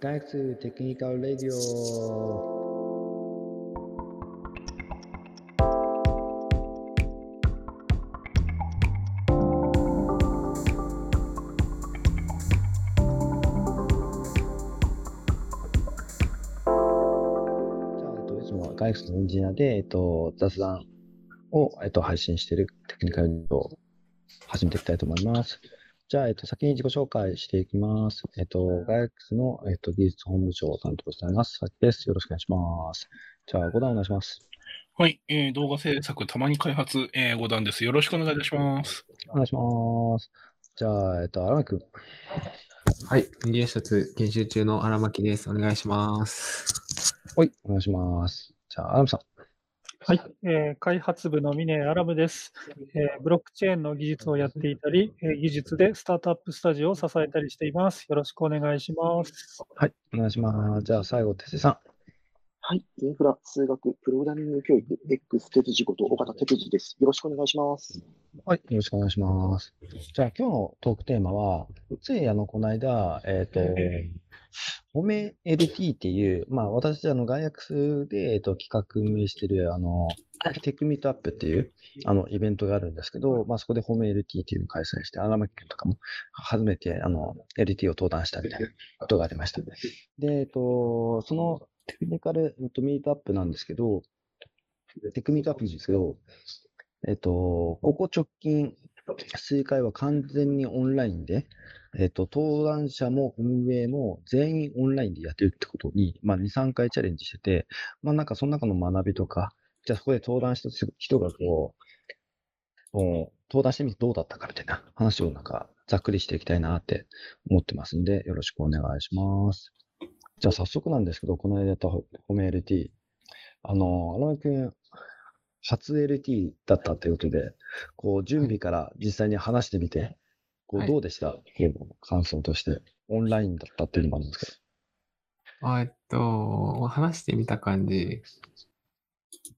ガイクテクニカルレディオ。じゃあ、えっと、いつもはガイクスのエンジニアで、えっと、雑談を、えっと、配信しているテクニカルレディオを始めていきたいと思います。じゃあ、えっと、先に自己紹介していきます。えっと、ガイクスの、えっと、技術本部長担当しております。さきです。よろしくお願いします。じゃあ、5段お願いします。はい、えー動画制作、たまに開発、えー、5段です。よろしくお願いいたします。お願いします。じゃあ、えっと、荒牧君。はい。メディア施設研修中の荒牧です。お願いします。はい、お願いします。じゃあ、荒牧さん。はい、えー開発部の峰アラムです、えーブロックチェーンの技術をやっていたり、えー技術でスタートアップスタジオを支えたりしています。よろしくお願いします。はい、お願いします。じゃあ、最後、てせさん。はい。インフラ、数学、プログラミング教育、X 哲司こと尾形哲司です。よろしくお願いします。はい、よろしくお願いします。じゃあ、今日のトークテーマは、ついあの、この間、えっ、と、ホメ LT っていう、まあ、私、あの、外学で、えっ、と、企画運営してる、あの、テクミートアップっていう、あの、イベントがあるんですけど、まあ、そこでホメ LT っていうのを開催して、荒牧君とかも、初めて、あの、LT を登壇したみたいなことがありました。で、えっ、と、そのテクニカル、えっと、ミートアップなんですけど、テクミートアップなんですけど、えっと、ここ直近、数回は完全にオンラインで、えっと、登壇者も運営も全員オンラインでやってるってことに、まあ、2、3回チャレンジしてて、まあ、なんかその中の学びとか、じゃあそこで登壇した人がこう、こう登壇してみてどうだったかみたいな話をなんかざっくりしていきたいなって思ってますんで、よろしくお願いします。じゃあ早速なんですけど、この間やったホメ LT、あの、荒井くん、初 LT だったということで、こう、準備から実際に話してみて、こう、はい。どうでした、こう感想として。オンラインだったっていうのもあるんですけど。あえっと、話してみた感じ、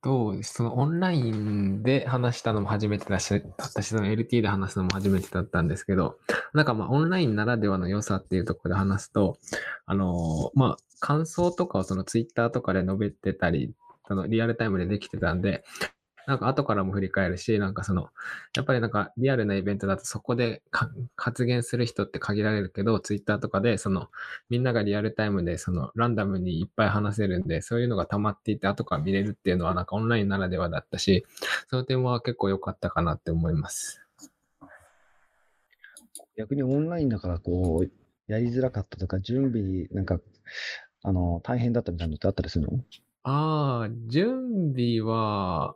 どうそのオンラインで話したのも初めてだし、私その LT で話すのも初めてだったんですけど、なんかまあオンラインならではの良さっていうところで話すと、あの、まあ感想とかをその Twitter とかで述べてたり、そのリアルタイムでできてたんで、なんか後からも振り返るし、なんかその、やっぱりなんかリアルなイベントだとそこでか発言する人って限られるけど、ツイッターとかでそのみんながリアルタイムでそのランダムにいっぱい話せるんで、そういうのが溜まっていて後から見れるっていうのはなんかオンラインならではだったし、その点は結構良かったかなって思います。逆にオンラインだから、こう、やりづらかったとか、準備、なんか、あの、大変だったみたいなのってあったりするの？ああ、準備は、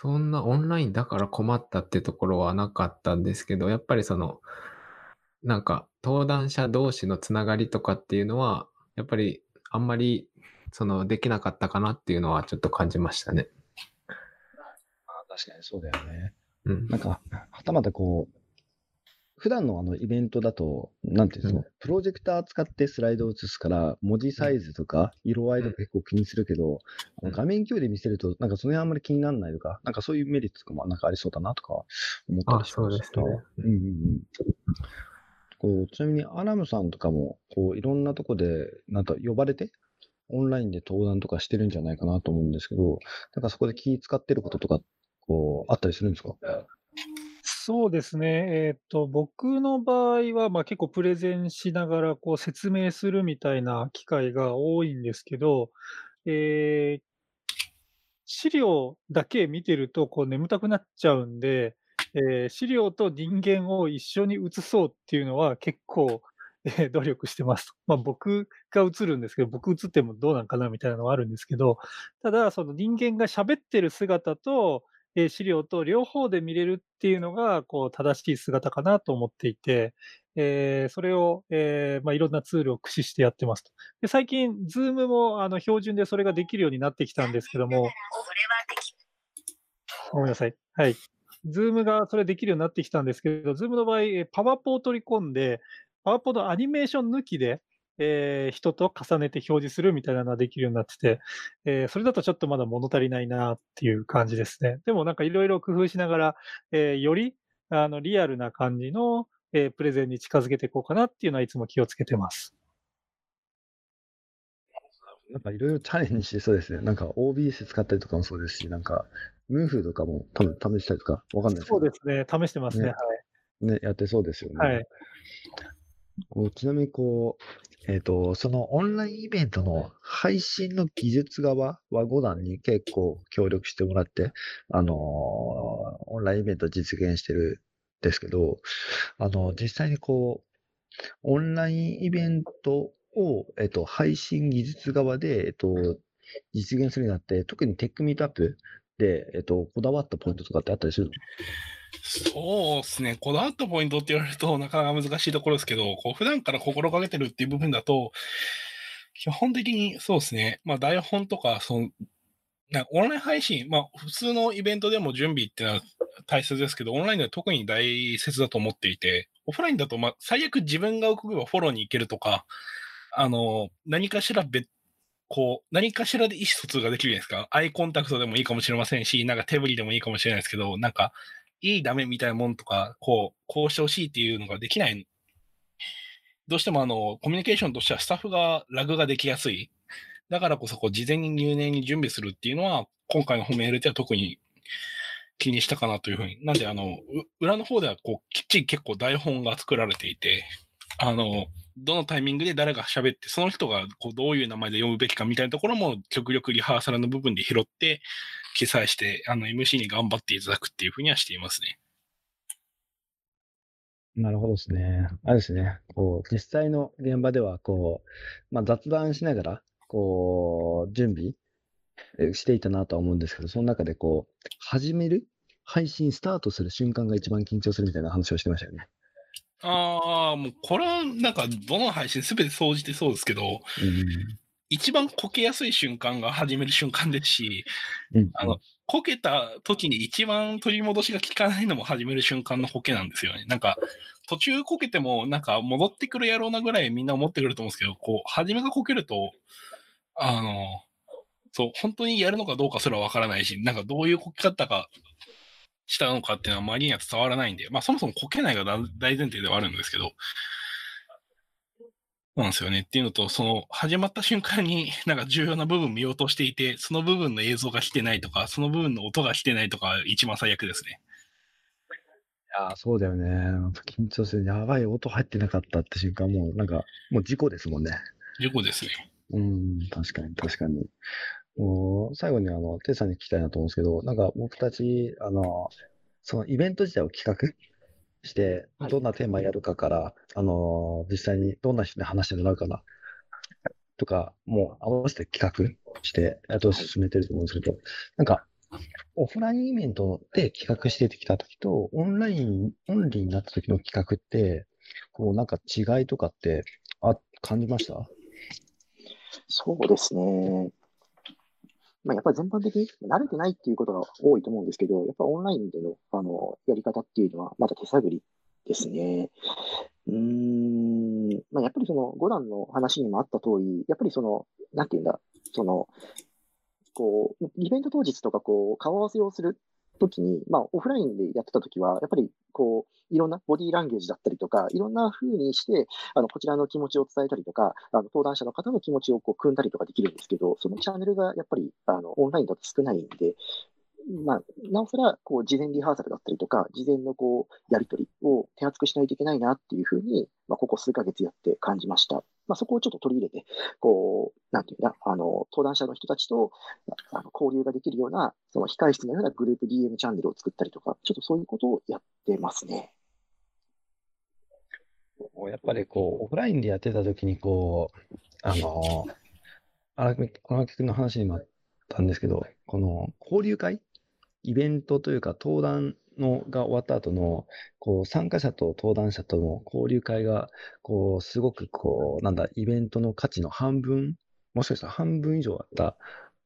そんなオンラインだから困ったってところはなかったんですけど、やっぱりその、なんか登壇者同士のつながりとかっていうのは、やっぱりあんまりそのできなかったかなっていうのはちょっと感じましたね。あ確かにそうだよね。うん。なんか、はたまたこう、普段のあのイベントだと、なんていうの、うんプロジェクター使ってスライドを映すから、文字サイズとか色合いとか結構気にするけど、あのうん画面共有で見せると、なんかその辺あんまり気にならないとか、なんかそういうメリットとかもなんかありそうだなとか思ったあ、りしました。そうですね。うんうんうん。こう、ちなみにアラムさんとかも、こう、いろんなとこで、なんか呼ばれて、オンラインで登壇とかしてるんじゃないかなと思うんですけど、なんかそこで気使ってることとか、こう、あったりするんですか？そうですね、えっと、僕の場合は、まあ、結構プレゼンしながらこう説明するみたいな機会が多いんですけど、えー資料だけ見てるとこう眠たくなっちゃうんで、えー資料と人間を一緒に写そうっていうのは結構、えー努力してます。まあ、僕が映るんですけど、僕映ってもどうなんかなみたいなのはあるんですけど、ただ、その人間が喋ってる姿と、えー資料と両方で見れるっていうのが、こう正しい姿かなと思っていて、えーそれを、えーまあ、いろんなツールを駆使してやってますと。で最近、Zoom もあの標準でそれができるようになってきたんですけども、ごめんなさい。はい。Zoom がそれできるようになってきたんですけど、Zoom の場合、えーパワポを取り込んで、パワポのアニメーション抜きで、えー人と重ねて表示するみたいなのができるようになってて、えーそれだとちょっとまだ物足りないなっていう感じですね。でもなんかいろいろ工夫しながら、えーよりあのリアルな感じの、えープレゼンに近づけていこうかなっていうのはいつも気をつけてます。なんかいろいろチャレンジしてそうですね。なんか OBS 使ったりとかもそうですし、なんか、ムーフとかも多分試したりとか、わかんないですけそうど、ですね。試してますね。ねね、やってそうですよね。はい。はい。こうちなみにこう、えっ、と、そのオンラインイベントの配信の技術側は5段に結構協力してもらって、あのーオンラインイベント実現してるんですけど、あの、実際にこう、オンラインイベントを、えっ、と、配信技術側で、えっ、と、実現するようになって、特にテックミートアップで、えっ、と、こだわったポイントとかってあったりするの？そうですね。こだわったポイントって言われるとなかなか難しいところですけど、こう普段から心がけてるっていう部分だと、基本的にそうですね。まあ台本とか、その、なオンライン配信、まあ普通のイベントでも準備ってのは大切ですけど、オンラインでは特に大切だと思っていて、オフラインだとまあ最悪自分が動けばフォローに行けるとか、あの、何かしら別こう、何かしらで意思疎通ができるじゃないですか。アイコンタクトでもいいかもしれませんし、なんか手振りでもいいかもしれないですけど、なんか、いいダメみたいなもんとか、こう、こうしてほしいっていうのができない。どうしてもあの、コミュニケーションとしてはスタッフがラグができやすい。だからこそ、こう、事前に入念に準備するっていうのは、今回の褒め LT は特に気にしたかなというふうに。なんで、あの、裏の方では、こう、きっちり結構台本が作られていて、あの、どのタイミングで誰が喋って、その人がこうどういう名前で読むべきかみたいなところも極力リハーサルの部分で拾って記載して、あの MC に頑張っていただくっていうふうにはしていますね。なるほどですね。あれですね。こう、実際の現場では、こう、まあ、雑談しながら、こう、準備えしていたなとは思うんですけど、その中でこう、始める配信スタートする瞬間が一番緊張するみたいな話をしてましたよね。ああ、もうこれはなんかどの配信すべて総じてそうですけど、一番こけやすい瞬間が始める瞬間ですし、うん。うんあの、こけた時に一番取り戻しが効かないのも始める瞬間のこけなんですよね。なんか、途中こけても、なんか戻ってくるやろうなぐらいみんな思ってくると思うんですけど、こう、初めがこけると、あの、そう、本当にやるのかどうかすらわからないし、なんかどういうこけ方がしたのかっていうのは周りには伝わらないんで、まあそもそもこけないが大大前提ではあるんですけど、そうなんですよね。っていうのと、その、始まった瞬間に、なんか重要な部分見落としていて、その部分の映像が来てないとか、その部分の音が来てないとか、一番最悪ですね。いやー、そうだよね。緊張する。やばい、音入ってなかったって瞬間、もう、なんか、もう事故ですもんね。事故ですね。うん、確かに、確かに。もう最後に、あの、テイさんに聞きたいなと思うんですけど、なんか僕たち、あの、そのイベント自体を企画して、はいどんなテーマやるかから、あの、実際にどんな人に話してもらうかな、とか、もう合わせて企画して、あと進めてると思うんですけど、なんか、オフラインイベントで企画してきたときと、オンライン、オンリーになったときの企画って、こう、なんか違いとかって、あ、感じました？そうですね。まあ、やっぱり全般的に慣れてないっていうことが多いと思うんですけど、やっぱオンラインでのあのやり方っていうのはまだ手探りですね。うーん、まあ、やっぱりその五段の話にもあった通り、やっぱりその、なんていうんだ、その、こう、イベント当日とかこう、顔合わせをする時に、まあ、オフラインでやってた時は、やっぱりこう、いろんなボディーランゲージだったりとか、いろんな風にして、あの、こちらの気持ちを伝えたりとか、あの、登壇者の方の気持ちをこう、組んだりとかできるんですけど、そのチャンネルがやっぱり、あの、オンラインだと少ないんで、まあ、なおさら、こう、事前リハーサルだったりとか、事前のこう、やりとりを手厚くしないといけないなっていうふうに、まあ、ここ数ヶ月やって感じました。まあ、そこをちょっと取り入れて、こう、なんていうんだ、あの、登壇者の人たちと、あの交流ができるような、その控室のようなグループ DM チャンネルを作ったりとか、ちょっとそういうことをやってますね。やっぱりこう、オフラインでやってた時にこう、あの、荒木荒木君の話にもあったんですけど、この交流会イベントというか登壇のが終わった後の、こう、参加者と登壇者との交流会が、こう、すごくこう、なんだ、イベントの価値の半分、もしかしたら半分以上あった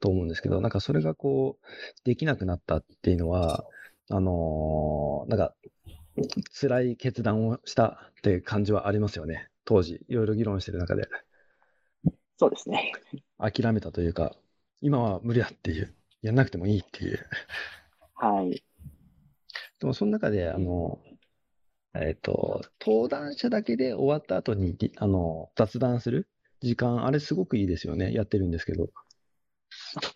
と思うんですけど、なんかそれがこう、できなくなったっていうのは、あのーなんか、辛い決断をしたって感じはありますよね。当時、いろいろ議論してる中で、そうですね。諦めたというか、今は無理だっていう、やんなくてもいいっていう。はい。でも、その中で、あの、えっ、と、登壇者だけで終わった後に、りあの、雑談する時間、あれすごくいいですよね。やってるんですけど。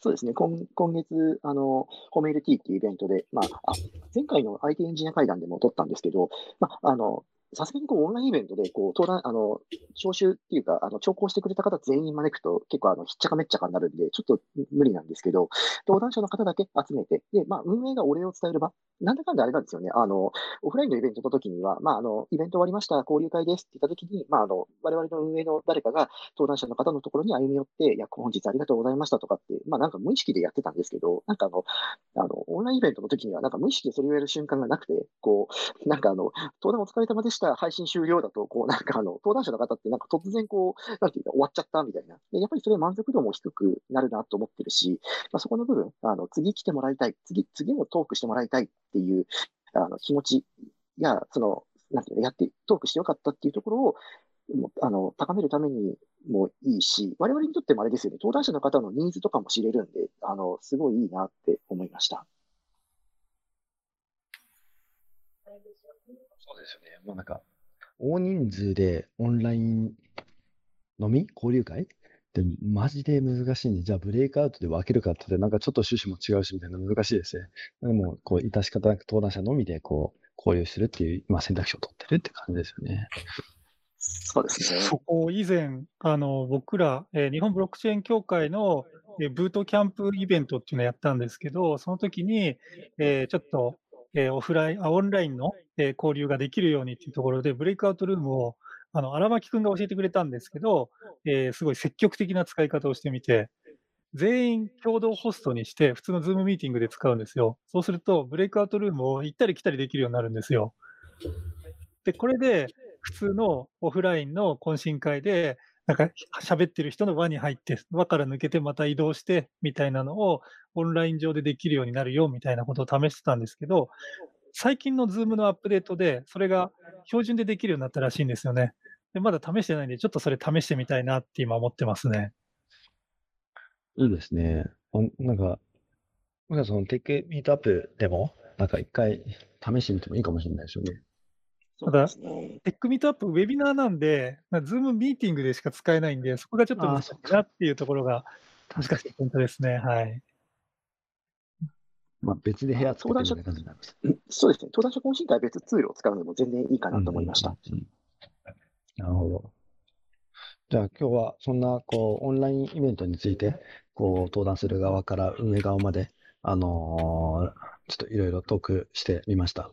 そうですね、今今月、あの、ホメール T っていうイベントで、まあ、あ前回の IT エンジニア会談でも撮ったんですけど、まあ、あの、さすがにこうオンラインイベントで、こう、登壇、あの、招集っていうか、あの、聴講してくれた方全員招くと、結構、あの、ひっちゃかめっちゃかになるんで、ちょっと無理なんですけど、登壇者の方だけ集めて、で、まあ、運営がお礼を伝える場、なんだかんだあれなんですよね、あの、オフラインのイベントの時には、まあ、あの、イベント終わりました、交流会ですって言った時に、まあ、あの、我々の運営の誰かが、登壇者の方のところに歩み寄って、いや、本日ありがとうございましたとかって、まあ、なんか無意識でやってたんですけど、なんかあの、あの、オンラインイベントの時には、なんか無意識でそれをやる瞬間がなくて、こう、なんかあの、登壇お疲れ様でした、した配信終了だと、こう、なんかあの、登壇者の方ってなんか突然こう、なんていうか終わっちゃったみたいな。で、やっぱりそれ満足度も低くなるなと思ってるし、まあ、そこの部分、あの、次来てもらいたい、次、次もトークしてもらいたいっていう、あの、気持ちや、その、なんていうの、やって、トークしてよかったっていうところを、もあの、高めるためにもいいし、我々にとってもあれですよね、登壇者の方のニーズとかも知れるんで、あの、すごいいいなって思いました。そうですよね。まあなんか、大人数でオンライン飲み交流会？ってマジで難しいんで、じゃあブレイクアウトで分けるかってなんかちょっと趣旨も違うしみたいな難しいですね。でも、こう、致し方なく登壇者のみで、こう、交流するっていう、まあ選択肢を取ってるって感じですよね。そうですね。そこを以前、あの僕ら、えー日本ブロックチェーン協会の、えーブートキャンプイベントっていうのをやったんですけど、その時に、えーちょっと、えーオフラインあ、オンラインの、えー交流ができるようにっていうところで、ブレイクアウトルームをあの荒牧くんが教えてくれたんですけど、えーすごい積極的な使い方をしてみて、全員共同ホストにして、普通のズームミーティングで使うんですよ。そうすると、ブレイクアウトルームを行ったり来たりできるようになるんですよ。で、これで、普通のオフラインの懇親会で、なんか喋ってる人の輪に入って、輪から抜けてまた移動してみたいなのをオンライン上でできるようになるよみたいなことを試してたんですけど、最近の Zoom のアップデートで、それが標準でできるようになったらしいんですよね。でまだ試してないんで、ちょっとそれ試してみたいなって今思ってますね。いいですね。なんか、なんかそのテックミートアップでも、なんか一回試してみてもいいかもしれないですよね。そうですね。テックミートアップ、ウェビナーなんで、まあ Zoom ミーティングでしか使えないんで、そこがちょっと難しいなっていうところが、難しいポイントですね。はい。まあ別で部屋作ってるような感じになります。うんそうですね。登壇者懇親会は別ツールを使うのも全然いいかなと思いました。うんうんうんなるほど。じゃあ今日はそんなこうオンラインイベントについてこう登壇する側から運営側まであのーちょっといろいろトークしてみました。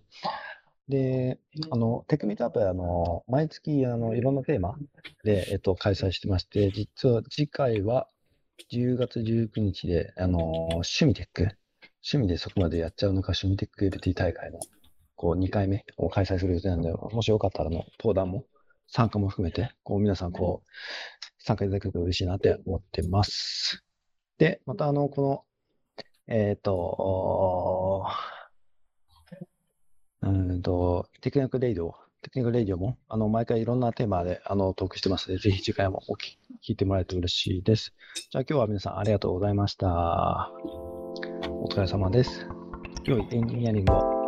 で、あの、テクミートアップは、あの、毎月、あの、いろんなテーマで、えっと、開催してまして、実は次回は10月19日で、あの、趣味テック、趣味でそこまでやっちゃうのか、趣味テック LT 大会の、こう、2回目を開催する予定なんで、もしよかったら、あの、登壇も、参加も含めて、こう、皆さん、こう、参加いただけると嬉しいなって思ってます。で、また、あの、この、えっ、と、うんと、テクニックレイディオ、テクニックレイディオも、あの、毎回いろんなテーマで、あの、トークしてますので、ぜひ次回もお聞き聞いてもらえると嬉しいです。じゃあ今日は皆さんありがとうございました。お疲れ様です。良いエンジニアリングを。